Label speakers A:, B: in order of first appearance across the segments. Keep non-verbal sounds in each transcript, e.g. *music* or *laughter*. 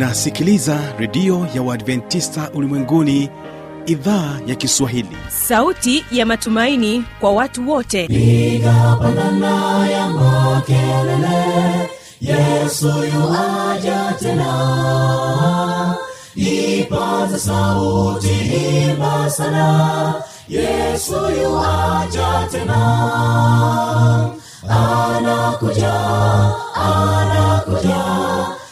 A: unasikiliza redio ya uadventista ulimwenguni idhaa ya kiswahili.
B: Sauti ya matumaini kwa watu wote.
C: Piga pandana ya makelele yesu yuaja tena. Ipaza sauti himbasana yesu yuaja tena. Anakuja anakuja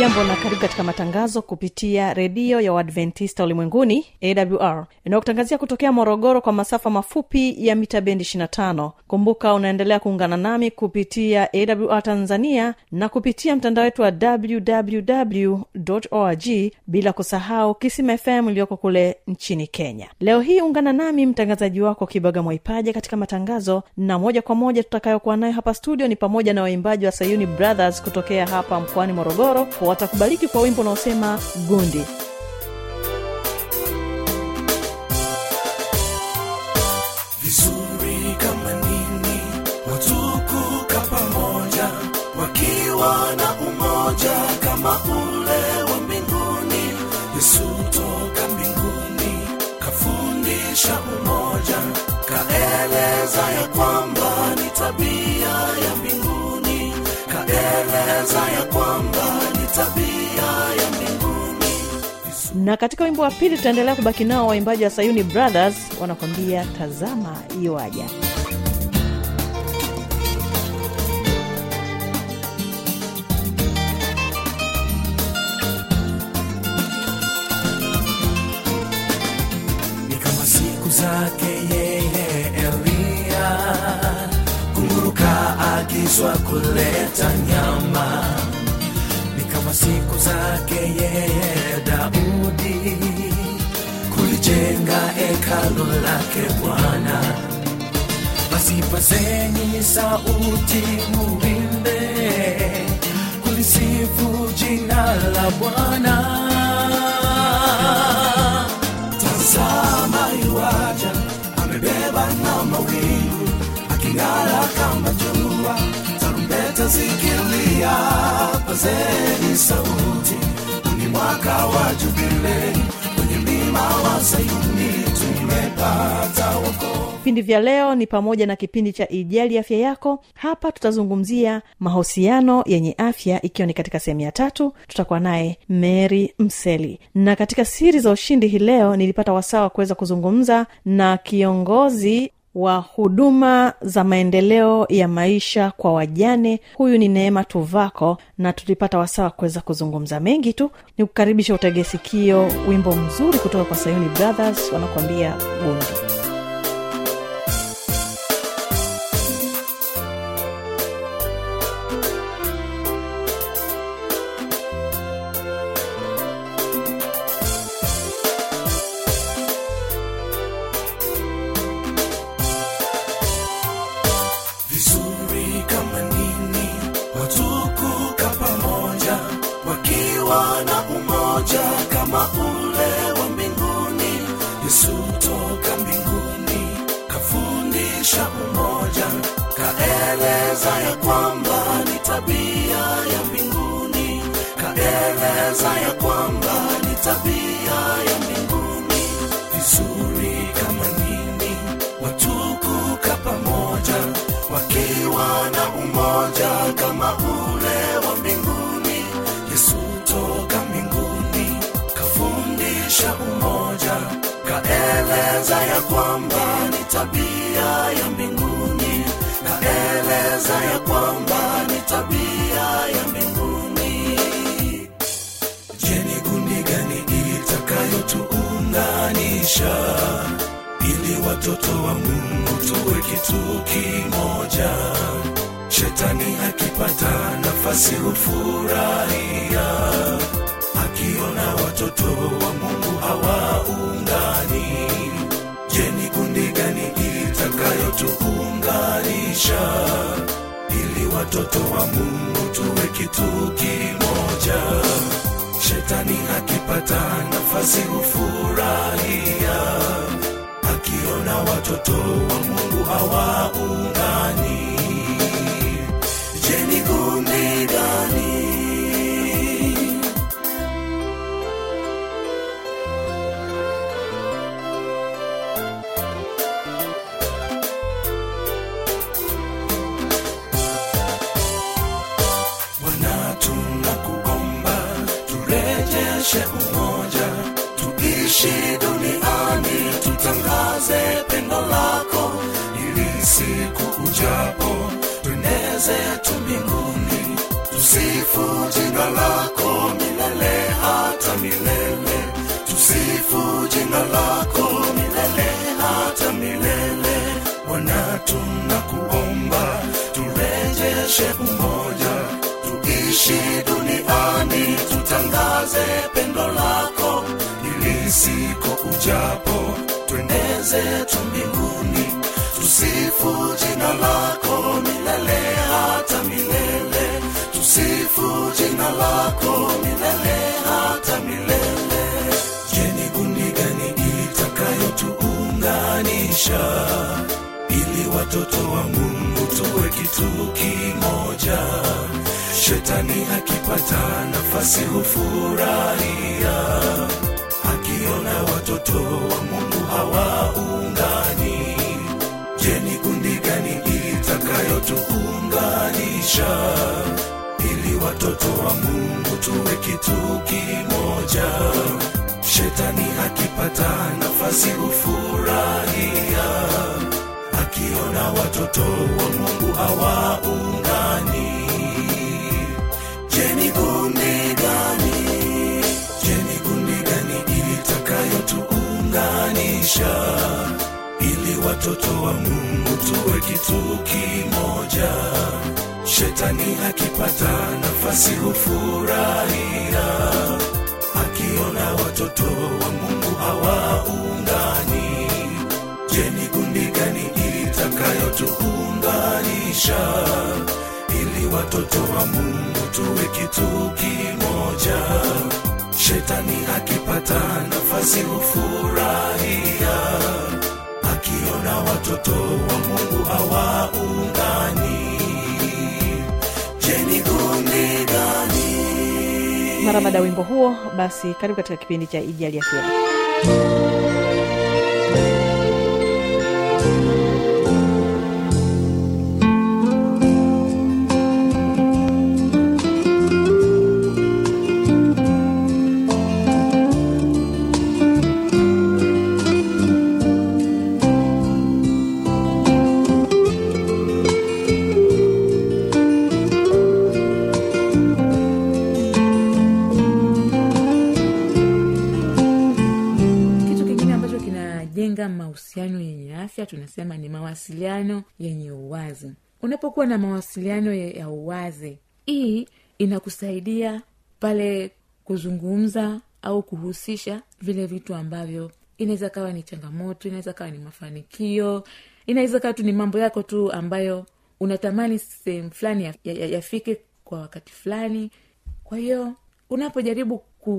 B: ujambo na karibu katika matangazo kupitia redio ya uadventista ulimwenguni awr inayokutangazia kutokea morogoro kwa masafa mafupi ya mita bendi 25 kumbuka unaendelea kuungana nami kupitia awr tanzania na kupitia mtandao wetu wa www org bila kusahau kisima fm iliyoko kule nchini kenya. Leo hii ungana nami mtangazaji wako kibaga mwaipaja katika matangazo na moja kwa moja tutakayokuwa nayo hapa studio ni pamoja na waimbaji wa sayuni brothers kutokea hapa mkoani morogoro watakubaliki kwa wimbo unaosema gundi.
C: Vizuri kama nini watukuka pamoja wakiwa na umoja kama ule wa mbinguni. Yesu toka kafundisha umoja kaeleza ya kwamba
B: na katika wimbo wa pili tutaendelea kubaki nao waimbaji wa sayuni brothers wanakwambia tazama iwaja
C: ni kama siku zake yeye Elia, kunguruka agizwa kuleta nyama. Zake yeye Daudi, kulijenga hekalu lake Bwana. Basi pazeni sauti, muimbe kulisifu jina la Bwana tazama yuaja amebeba na mawingu aking'ara kama jua tarumbeta zikilia pazeni sauti ni mwaka wa jubilei. Kwenye mlima wa sayuni tumepata wokovu.
B: Vipindi vya leo ni pamoja na kipindi cha ijali afya yako. Hapa tutazungumzia mahusiano yenye afya ikiwa ni katika sehemu ya tatu tutakuwa naye mary mseli. Na katika siri za ushindi hii leo nilipata wasaa wa kuweza kuzungumza na kiongozi wa huduma za maendeleo ya maisha kwa wajane. Huyu ni neema tuvako na tulipata wasaa wa kuweza kuzungumza mengi tu. Ni kukaribisha utegesikio wimbo mzuri kutoka kwa sayuni brothers wanakuambia gundi
C: ya kwamba ni tabia ya mbinguni naeleza ya kwamba ni tabia ya mbinguni. Je, ni kundi gani itakayotuunganisha ili watoto wa Mungu tuwe kitu kimoja? Shetani akipata nafasi hufurahia, akiona watoto wa mungu hawaungani je ni kundi gani itakayotuunganisha ili watoto wa mungu tuwe kitu kimoja. Shetani akipata nafasi hufurahia akiona watoto turejeshe umoja, tuishi duniani, tutangaze pendo lako, ili siku ujapo tueneze tu mbinguni, tusifu jina lako milele hata milele, tusifu jina lako milele hata milele. Je, ni gani itakayotuunganisha ili watoto wa Mungu tuwe kitu kimoja? Shetani akipata nafasi hufurahia, akiona watoto wa Mungu hawaungani. Je, ni kundi gani itakayotuunganisha ili watoto wa Mungu tuwe kitu kimoja? Shetani akipata nafasi hufurahia, akiona watoto wa Mungu hawaungani. Je, ni kundi gani? Je, ni kundi gani ilitakayotuunganisha ili watoto wa Mungu tuwe kitu kimoja? Shetani akipata nafasi hufurahia, akiona watoto wa Mungu hawaungani. Je, ni kundi gani itakayotuunganisha ili watoto wa Mungu tuwe kitu kimoja? Shetani akipata nafasi hufurahia, akiona watoto wa Mungu hawaungani. Je, ni kundi
B: mara baada ya wimbo huo basi karibu katika kipindi cha ijali ya fedha
D: mawasiliano yenye uwazi. Unapokuwa na mawasiliano ya uwazi hii inakusaidia pale kuzungumza au kuhusisha vile vitu ambavyo inaweza kawa ni changamoto inaweza kawa ni mafanikio inaweza kawa tu ni mambo yako tu ambayo unatamani sehemu fulani yafike ya, ya kwa wakati fulani. Kwa hiyo unapojaribu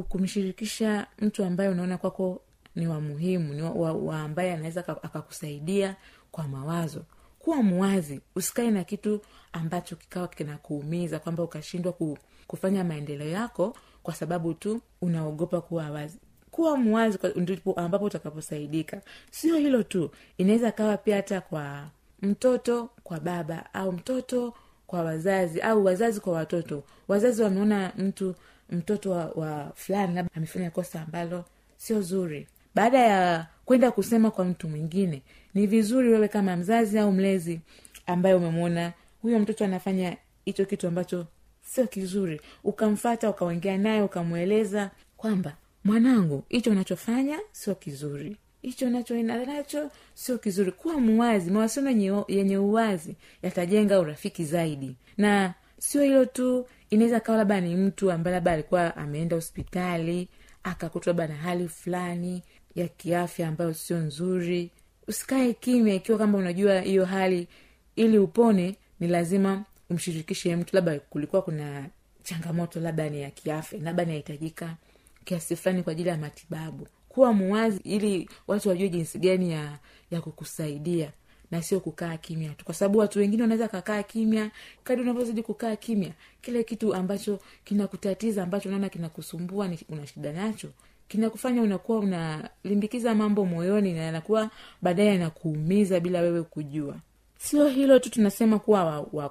D: kumshirikisha mtu ambaye unaona kwako ni wa muhimu ni wa, wa ambaye anaweza akakusaidia kwa mawazo. Kuwa mwazi usikae na kitu ambacho kikawa kinakuumiza kwamba ukashindwa ku, kufanya maendeleo yako kwa sababu tu unaogopa kuwa wazi. Kuwa mwazi ndipo ambapo utakaposaidika. Sio hilo tu inaweza kawa pia hata kwa mtoto kwa baba au mtoto kwa wazazi au wazazi kwa watoto. Wazazi wameona mtu mtoto wa, wa fulani labda amefanya kosa ambalo sio zuri. Baada ya kwenda kusema kwa mtu mwingine. Ni vizuri wewe kama mzazi au mlezi ambaye umemwona huyo mtoto anafanya hicho kitu ambacho sio kizuri. Ukamfata ukaongea naye ukamweleza kwamba mwanangu hicho unachofanya sio kizuri. Hicho nacho sio kizuri. Kuwa muwazi mawasiliano yenye uwazi yatajenga urafiki zaidi. Na sio hilo tu inaweza kawa labda ni mtu ambaye labda alikuwa ameenda hospitali akakutwa labda na hali fulani ya kiafya ambayo sio nzuri. Usikae kimya ikiwa kwamba unajua hiyo hali. Ili upone ni lazima umshirikishe mtu. Labda kulikuwa kuna changamoto labda ni ya kiafya labda inahitajika kiasi fulani kwa ajili ya matibabu. Kuwa muwazi ili watu wajue jinsi gani ya ya kukusaidia na sio kukaa kimya tu. Kwa sababu watu wengine wanaweza kakaa kimya kadi unavyozidi kukaa kimya kile kitu ambacho kinakutatiza ambacho unaona kinakusumbua ni una shida nacho kinakufanya unakuwa unalimbikiza mambo moyoni na yanakuwa baadaye yanakuumiza bila wewe kujua. Sio hilo tu tunasema kuwa wa, wa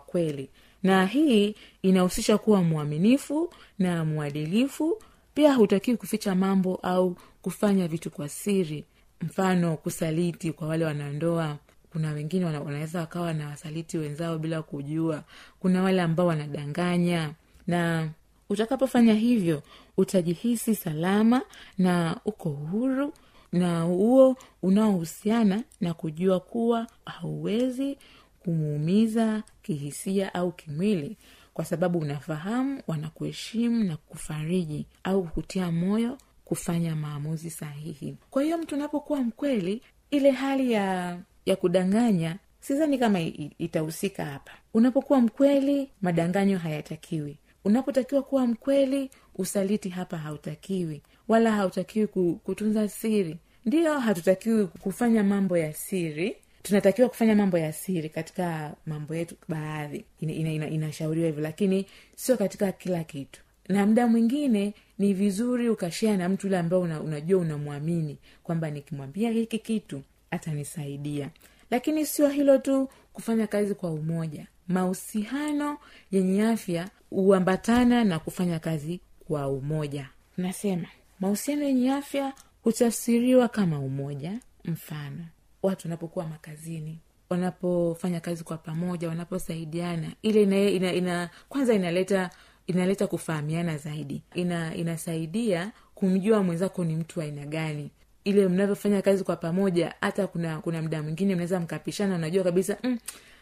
D: na hii inahusisha kuwa mwaminifu na mwadilifu. Pia hutakiwi kuficha mambo au kufanya vitu kwa siri. Mfano kusaliti kwa wale wanandoa. Kuna wengine wana, wanaweza wakawa na wasaliti wenzao bila kujua. Kuna wale ambao wanadanganya. Na utakapofanya hivyo utajihisi salama na uko huru na huo unaohusiana na kujua kuwa hauwezi kumuumiza kihisia au kimwili kwa sababu unafahamu wanakuheshimu na kufariji au kutia moyo kufanya maamuzi sahihi. Kwa hiyo mtu unapokuwa mkweli ile hali ya ya kudanganya sidhani kama itahusika hapa. Unapokuwa mkweli madanganyo hayatakiwi unapotakiwa kuwa mkweli usaliti hapa hautakiwi wala hautakiwi kutunza siri. Ndiyo hatutakiwi kufanya mambo ya siri. Tunatakiwa kufanya mambo ya siri katika mambo yetu baadhi. Inashauriwa ina, ina, ina lakini sio katika kila kitu. Na mda mwingine ni vizuri ukashea na mtu yule ambao una, unajua unamwamini kwamba nikimwambia hiki kitu atanisaidia. Lakini sio hilo tu kufanya kazi kwa umoja mahusiano yenye afya huambatana na kufanya kazi kwa umoja. Nasema mahusiano yenye afya hutafsiriwa kama umoja. Mfano watu wanapokuwa makazini wanapofanya kazi kwa pamoja wanaposaidiana ile ina, ina, ina kwanza inaleta inaleta kufahamiana zaidi. Ina inasaidia kumjua mwenzako ni mtu aina gani. Ile mnavyofanya kazi kwa pamoja hata kuna kuna mda mwingine mnaweza mkapishana unajua kabisa "Mm,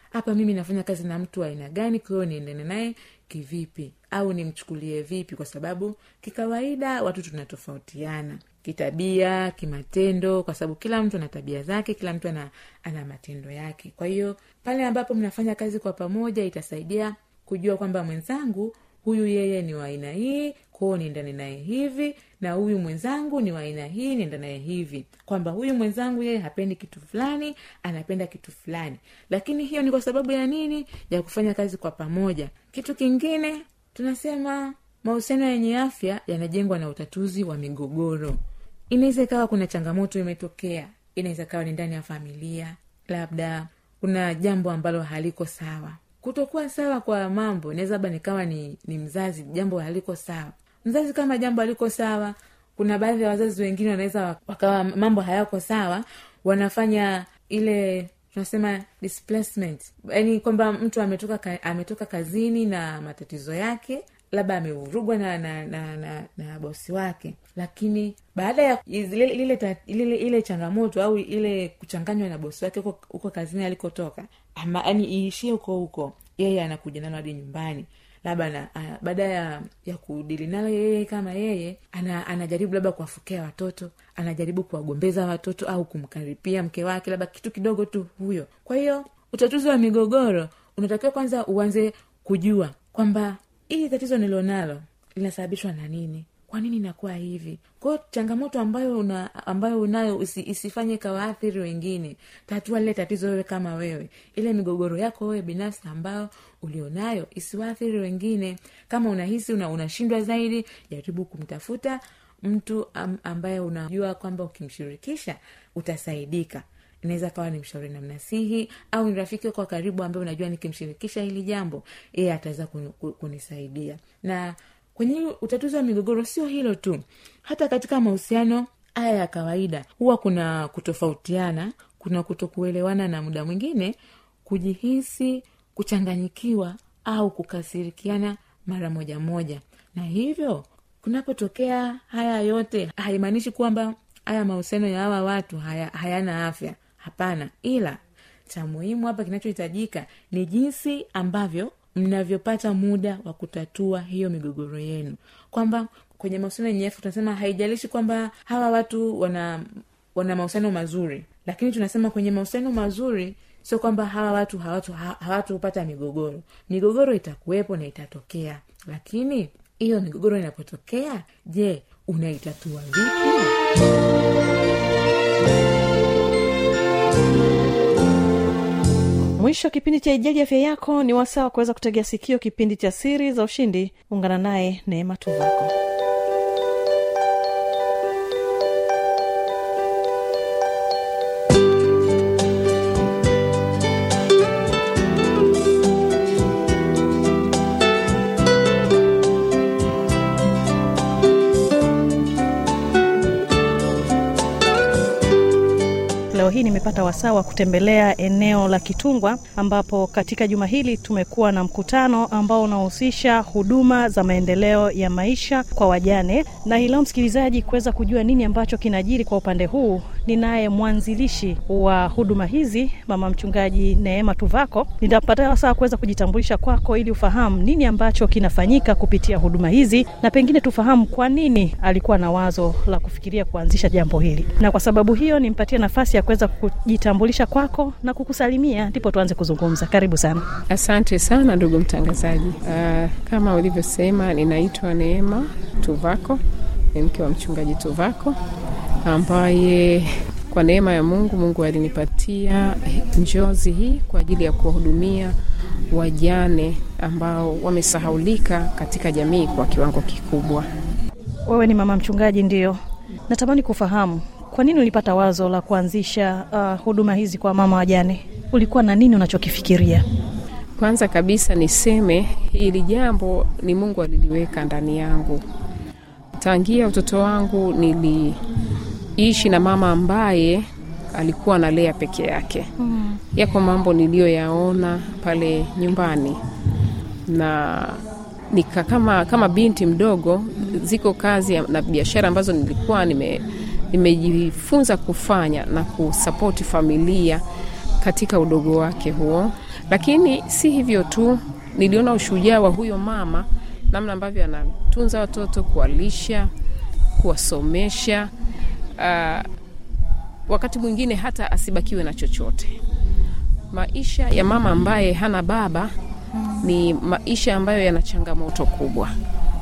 D: hapa mimi nafanya kazi na mtu aina gani kwahiyo niendane naye kivipi? Au nimchukulie vipi? Kwa sababu kikawaida watu tunatofautiana kitabia kimatendo kwa sababu kila mtu ana tabia zake kila mtu ana, ana matendo yake. Kwa hiyo pale ambapo mnafanya kazi kwa pamoja itasaidia kujua kwamba mwenzangu huyu yeye ni wa aina hii kwao niendane naye hivi na huyu mwenzangu ni wa aina hii nienda naye hivi. Kwamba huyu mwenzangu yeye hapendi kitu fulani anapenda kitu fulani. Lakini hiyo ni kwa sababu ya nini? Ya kufanya kazi kwa pamoja. Kitu kingine tunasema mahusiano yenye afya yanajengwa na utatuzi wa migogoro. Inaweza ikawa kuna changamoto imetokea. Inaweza ikawa ni ndani ya familia labda kuna jambo ambalo haliko sawa kutokuwa sawa kwa mambo inaweza labda nikawa ni, ni mzazi jambo haliko sawa. Mzazi kama jambo haliko sawa kuna baadhi ya wazazi wengine wanaweza wakawa mambo hayako sawa wanafanya ile tunasema displacement. Yaani kwamba mtu ametoka ka, ametoka kazini na matatizo yake labda amevurugwa na na, na, na na bosi wake. Lakini baada ya ile, ile, ile, ile changamoto au ile kuchanganywa na bosi wake huko kazini alikotoka yani iishie huko huko yeye anakuja nalo hadi nyumbani. Labda na- baada ya ya kudili nalo yeye kama yeye ana, anajaribu labda kuwafukia watoto anajaribu kuwagombeza watoto au kumkaripia mke wake labda kitu kidogo tu huyo. Kwa hiyo utatuzi wa migogoro unatakiwa kwanza uanze kujua kwamba hili tatizo nilionalo linasababishwa na nini? Kwa nini inakuwa hivi? Kwao changamoto ambayo una ambayo unayo isi, isifanye kawaathiri wengine tatua lile tatizo wewe kama wewe. Ile migogoro yako wewe binafsi ambayo ulionayo isiwaathiri wengine. Kama unahisi una, unashindwa zaidi jaribu kumtafuta mtu ambaye unajua kwamba ukimshirikisha utasaidika inaweza kawa ni mshauri na mnasihi au ni rafiki wako wa karibu ambaye unajua nikimshirikisha hili jambo yeye ataweza kunisaidia. Na kwenye utatuzi wa migogoro sio hilo tu. Hata katika mahusiano haya ya kawaida huwa kuna kutofautiana kuna kutokuelewana na muda mwingine kujihisi kuchanganyikiwa au kukasirikiana mara moja moja. Na hivyo kunapotokea haya yote haimaanishi kwamba haya mahusiano ya hawa watu haya, hayana afya hapana ila cha muhimu hapa kinachohitajika ni jinsi ambavyo mnavyopata muda wa kutatua hiyo migogoro yenu. Kwamba kwenye mahusiano yenye afya tunasema haijalishi kwamba hawa watu wana wana mahusiano mazuri lakini tunasema kwenye mahusiano mazuri sio kwamba hawa watu hawatupata migogoro. Migogoro itakuwepo na itatokea. Lakini hiyo migogoro inapotokea je unaitatua vipi
B: mwisho kipindi cha ijali afya yako ni wasaa wa kuweza kutegea sikio kipindi cha siri za ushindi. Ungana naye neema tuvako leo hii nimepata wasaa wa kutembelea eneo la kitungwa ambapo katika juma hili tumekuwa na mkutano ambao unahusisha huduma za maendeleo ya maisha kwa wajane. Na hii leo msikilizaji kuweza kujua nini ambacho kinajiri kwa upande huu ninaye mwanzilishi wa huduma hizi mama mchungaji neema tuvako. Nitapata wasaa kuweza kujitambulisha kwako ili ufahamu nini ambacho kinafanyika kupitia huduma hizi na pengine tufahamu kwa nini alikuwa na wazo la kufikiria kuanzisha jambo hili. Na kwa sababu hiyo nimpatie nafasi ya kuweza kujitambulisha kwako na kukusalimia. Ndipo tuanze kuzungumza. Karibu sana.
E: Asante sana ndugu mtangazaji. Uh, kama ulivyosema, ninaitwa Neema Tuvako, ni mke wa mchungaji Tuvako ambaye kwa neema ya Mungu, Mungu alinipatia njozi hii kwa ajili ya kuwahudumia wajane ambao wamesahaulika katika jamii kwa kiwango kikubwa.
B: wewe ni mama mchungaji ndio natamani kufahamu kwa nini ulipata wazo la kuanzisha uh, huduma hizi kwa mama wajane ulikuwa na nini unachokifikiria
E: Kwanza kabisa niseme hili jambo ni Mungu aliliweka ndani yangu. Tangia utoto wangu niliishi na mama ambaye alikuwa analea peke yake. Mm. Yako mambo niliyoyaona pale nyumbani na nika kama, kama binti mdogo, ziko kazi na biashara ambazo nilikuwa nime nimejifunza kufanya na kusapoti familia katika udogo wake huo. Lakini si hivyo tu, niliona ushujaa wa huyo mama, namna ambavyo anatunza watoto, kuwalisha, kuwasomesha uh, wakati mwingine hata asibakiwe na chochote. Maisha ya mama ambaye hana baba ni maisha ambayo yana changamoto kubwa.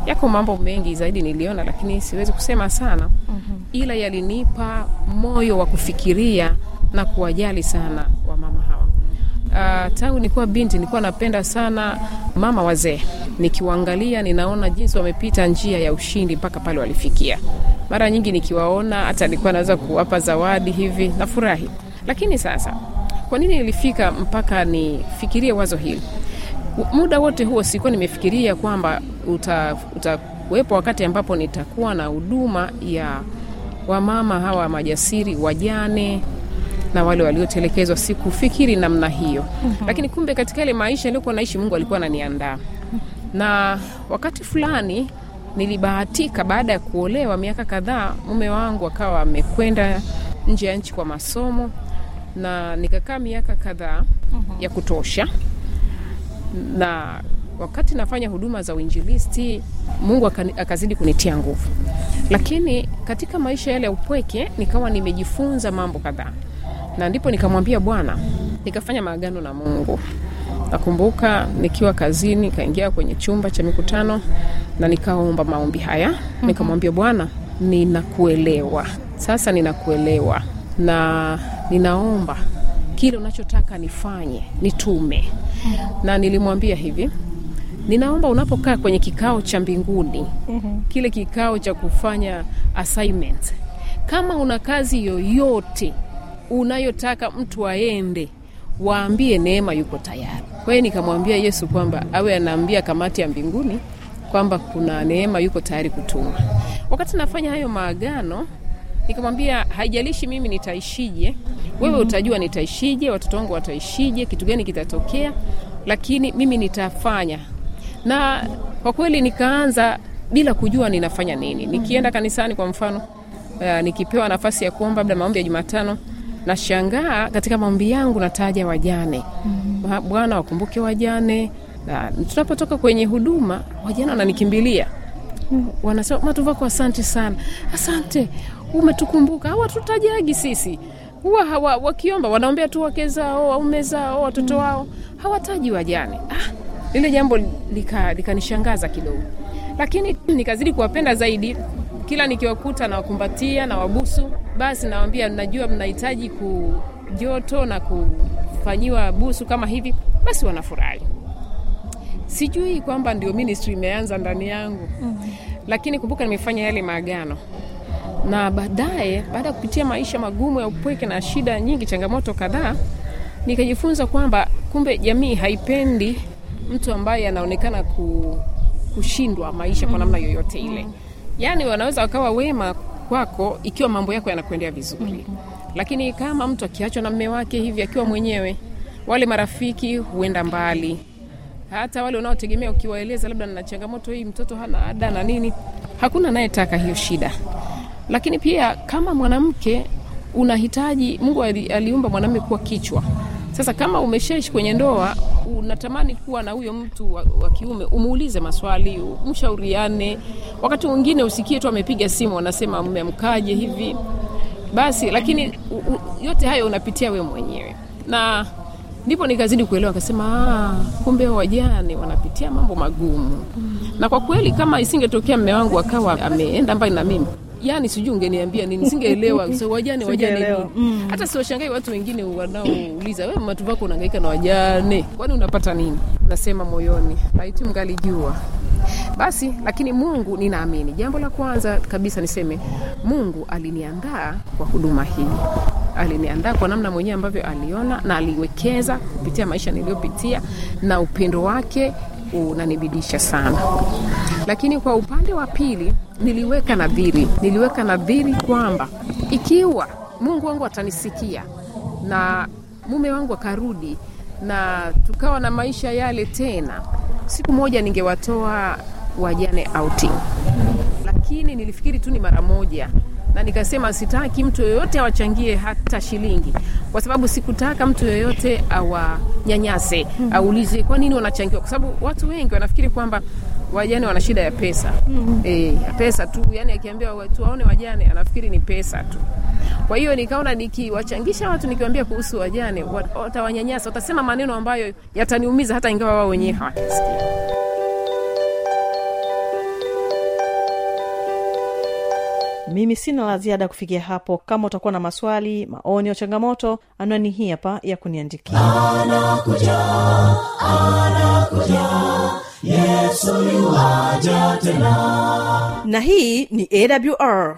E: Yako mambo mengi zaidi niliona, lakini siwezi kusema sana, ila yalinipa moyo wa kufikiria na kuwajali sana. Uh, tangu nikuwa binti nilikuwa napenda sana mama wazee, nikiwaangalia ninaona jinsi wamepita njia ya ushindi mpaka pale walifikia. Mara nyingi nikiwaona, hata nilikuwa naweza kuwapa zawadi hivi, nafurahi. Lakini sasa, kwa nini nilifika mpaka nifikirie wazo hili? muda wote huo sikuwa nimefikiria kwamba utakuwepo wakati ambapo nitakuwa na huduma ya wamama hawa majasiri wajane na wale waliotelekezwa sikufikiri namna hiyo. Mm-hmm. lakini kumbe katika ile maisha aliokuwa naishi mungu alikuwa ananiandaa. Na wakati fulani nilibahatika baada ya kuolewa miaka kadhaa mume wangu akawa amekwenda nje ya nchi kwa masomo na nikakaa miaka kadhaa mm-hmm. ya kutosha. Na wakati nafanya huduma za uinjilisti mungu akazidi kunitia nguvu. Lakini katika maisha yale ya upweke nikawa nimejifunza mambo kadhaa na ndipo nikamwambia bwana nikafanya maagano na mungu. Nakumbuka nikiwa kazini nikaingia kwenye chumba cha mikutano na nikaomba maombi haya. Mm-hmm. nikamwambia bwana ninakuelewa. Sasa ninakuelewa na ninaomba kile unachotaka nifanye nitume. Na nilimwambia hivi ninaomba unapokaa kwenye kikao cha mbinguni mm-hmm. kile kikao cha kufanya assignment kama una kazi yoyote unayotaka mtu aende waambie neema yuko tayari. Kwa hiyo nikamwambia yesu kwamba awe anaambia kamati ya mbinguni kwamba kuna neema yuko tayari kutuma. Wakati nafanya hayo maagano nikamwambia haijalishi mimi nitaishije wewe utajua nitaishije watoto wangu wataishije kitu gani kitatokea lakini mimi nitafanya. Na kwa kweli nikaanza bila kujua ninafanya nini. Nikienda kanisani kwa mfano uh, nikipewa nafasi ya kuomba labda maombi ya jumatano nashangaa katika maombi yangu nataja wajane. Mm-hmm. bwana wakumbuke wajane. Na tunapotoka kwenye huduma wajane wananikimbilia. Wanasema matuvako asante sana. Asante umetukumbuka. Hawatutajagi sisi. Huwa hawa, wakiomba wanaombea tu wake zao waume zao watoto wao. Hawataji wajane. Ah, lile jambo likanishangaza lika kidogo. Lakini *clears throat* nikazidi kuwapenda zaidi. Kila nikiwakuta nawakumbatia na wabusu basi nawambia najua mnahitaji kujoto na kufanyiwa busu kama hivi basi wanafurahi. Sijui kwamba ndio ministry imeanza ndani yangu mm-hmm. lakini kumbuka nimefanya yale maagano. Na baadaye baada ya kupitia maisha magumu ya upweke na shida nyingi changamoto kadhaa nikajifunza kwamba kumbe jamii haipendi mtu ambaye anaonekana ku, kushindwa maisha kwa namna yoyote ile. Yaani wanaweza wakawa wema kwako ikiwa mambo yako yanakuendea vizuri. Lakini kama mtu akiachwa na mme wake hivi akiwa mwenyewe wale marafiki huenda mbali. Hata wale unaotegemea ukiwaeleza labda na changamoto hii mtoto hana ada na nini hakuna anayetaka hiyo shida. Lakini pia kama mwanamke unahitaji mungu aliumba mwanamume kuwa kichwa. Sasa kama umeshaishi kwenye ndoa unatamani kuwa na huyo mtu wa, wa kiume umuulize maswali mshauriane wakati mwingine usikie tu amepiga simu anasema mmemkaje hivi? Basi lakini u, u, yote hayo unapitia we mwenyewe. Na ndipo nikazidi kuelewa akasema kumbe wajane wanapitia mambo magumu. Na kwa kweli kama isingetokea mme wangu akawa ameenda mbali na mimi yani sijui ungeniambia nini singeelewa. So, wajane wajane mm. hata siwashangai watu wengine wanaouliza we matu vako unaangaika na wajane? Kwani unapata nini? Nasema moyoni laiti mgalijua basi lakini mungu ninaamini. Jambo la kwanza kabisa niseme mungu aliniandaa kwa huduma hii. Aliniandaa kwa namna mwenyewe ambavyo aliona na aliwekeza kupitia maisha niliyopitia na upendo wake unanibidisha sana. Lakini kwa upande wa pili niliweka nadhiri. Niliweka nadhiri kwamba ikiwa mungu wangu atanisikia na mume wangu akarudi na tukawa na maisha yale tena siku moja ningewatoa wajane outing. Lakini nilifikiri tu ni mara moja na nikasema sitaki mtu yoyote awachangie hata shilingi. Kwa sababu sikutaka mtu yoyote awanyanyase. Mm-hmm. aulize kwa nini wanachangiwa kwa sababu watu wengi wanafikiri kwamba wajane wana shida ya pesa. Mm-hmm. e, ya pesa tu. Yani akiambia watu waone wajane anafikiri ni pesa tu. Kwa hiyo nikaona nikiwachangisha watu nikiwambia kuhusu wajane watawanyanyasa. Watasema maneno ambayo yataniumiza hata ingawa wao wenyewe hawatasikia
B: mimi sina la ziada kufikia hapo. Kama utakuwa na maswali maoni au changamoto anwani hii hapa ya kuniandikia.
C: Anakuja anakuja yesu yuwaja tena.
B: Na hii ni awr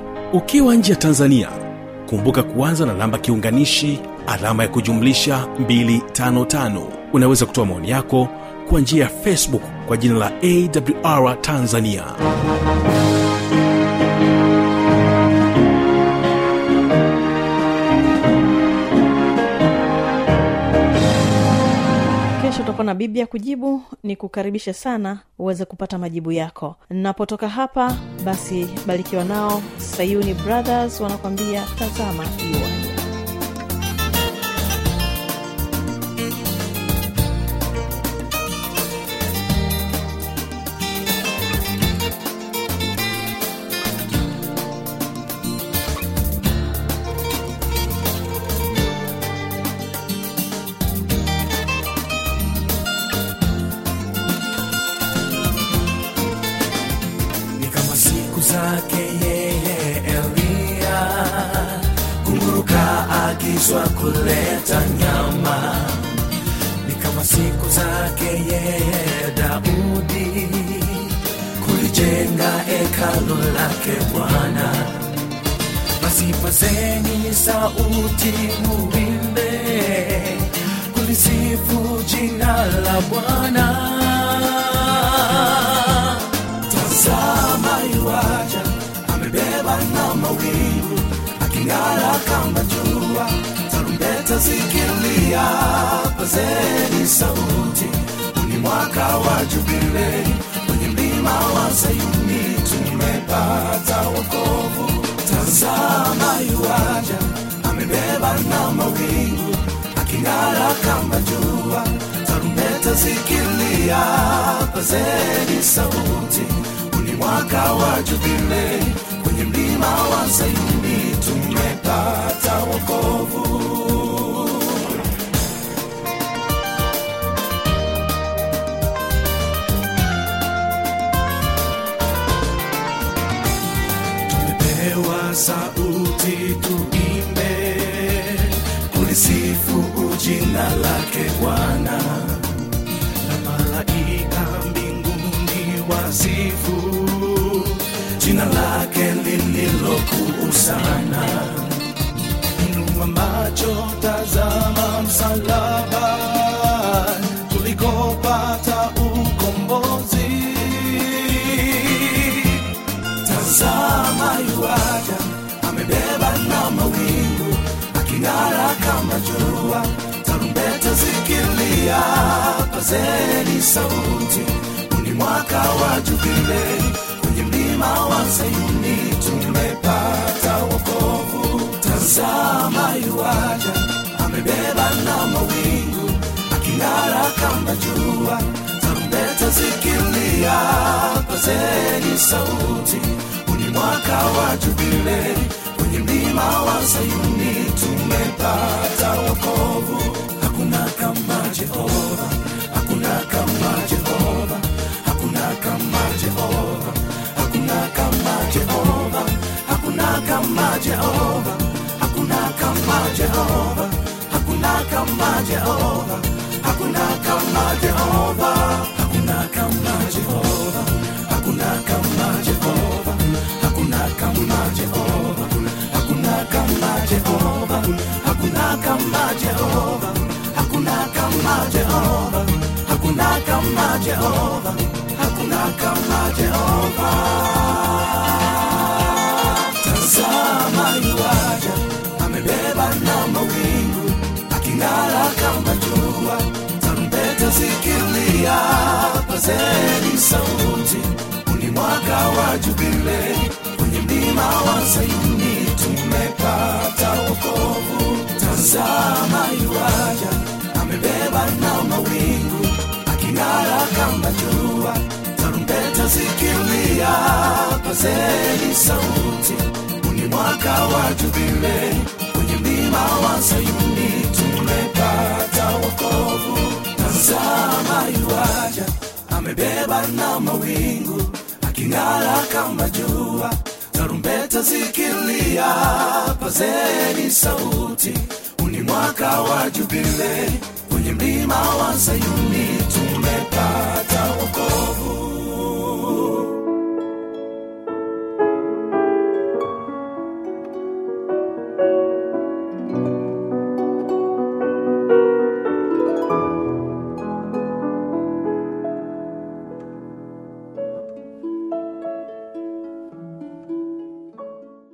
A: ukiwa nje ya tanzania kumbuka kuanza na namba kiunganishi alama ya kujumlisha 255 unaweza kutoa maoni yako kwa njia ya facebook kwa jina la awr tanzania.
B: Kesho utakuwa na biblia kujibu. Ni kukaribisha sana uweze kupata majibu yako. Napotoka hapa basi barikiwa nao. Sayuni brothers wanakuambia tazama iwanja
C: hekalo lake Bwana. Basi pazeni sauti, muimbe kulisifu jina la Bwana. Tazama yuaja, amebeba na mawingu, aking'ara kama jua, tarumbeta zikilia, pazeni sauti, ni mwaka wa jubilei, kwenye mlima wa Sayuni tumepata wokovu. Tazama yuaja, amebeba na mawingu, aking'ara kama jua, tarumbeta zikilia, pazeni sauti, uni mwaka wa Jubile, kwenye mlima wa Sayuni tumepata wokovu. Tumepewa sauti tuimbe kulisifu jina lake Bwana na malaika mbinguni wasifu jina lake lililokuu sana. Inua macho, tazama msalaba kama tarumbeta zikilia pazeni sauti. Uni mwaka wa jubile, kwenye mlima wa sayuni tumepata wokovu. Tazama yuaja amebeba na mawingu aking'ara kama jua. Tarumbeta zikilia pazeni sauti. Uni mwaka wa jubile, kwenye mlima mlima wa Sayuni tumepata wokovu. Hakuna kama Jehova, hakuna kama Jehova, hakuna kama Jehova, hakuna kama Jehova, hakuna kama Jehova, hakuna kama Jehova, hakuna kama Jehova, hakuna kama Jehova. Kama jehova hakuna kama jehova. Tazama yuaja amebeba na mawingu aking'ara kama jua tarumbeta zikilia pazeni sauti ni mwaka wa jubile, kwenye mlima wa sayuni tumepata wokovu. Tazama yuaja aking'ara kama jua tarumbeta zikilia pazeni sauti. Uni mwaka wa jubilei kwenye mlima wa sayuni tumepata wokovu. Tazama yuaja amebeba na mawingu aking'ara kama jua. Tarumbeta zikilia pazeni sauti. Uni mwaka wa jubilei kwenye mlima wa sayuni tumepata wokovu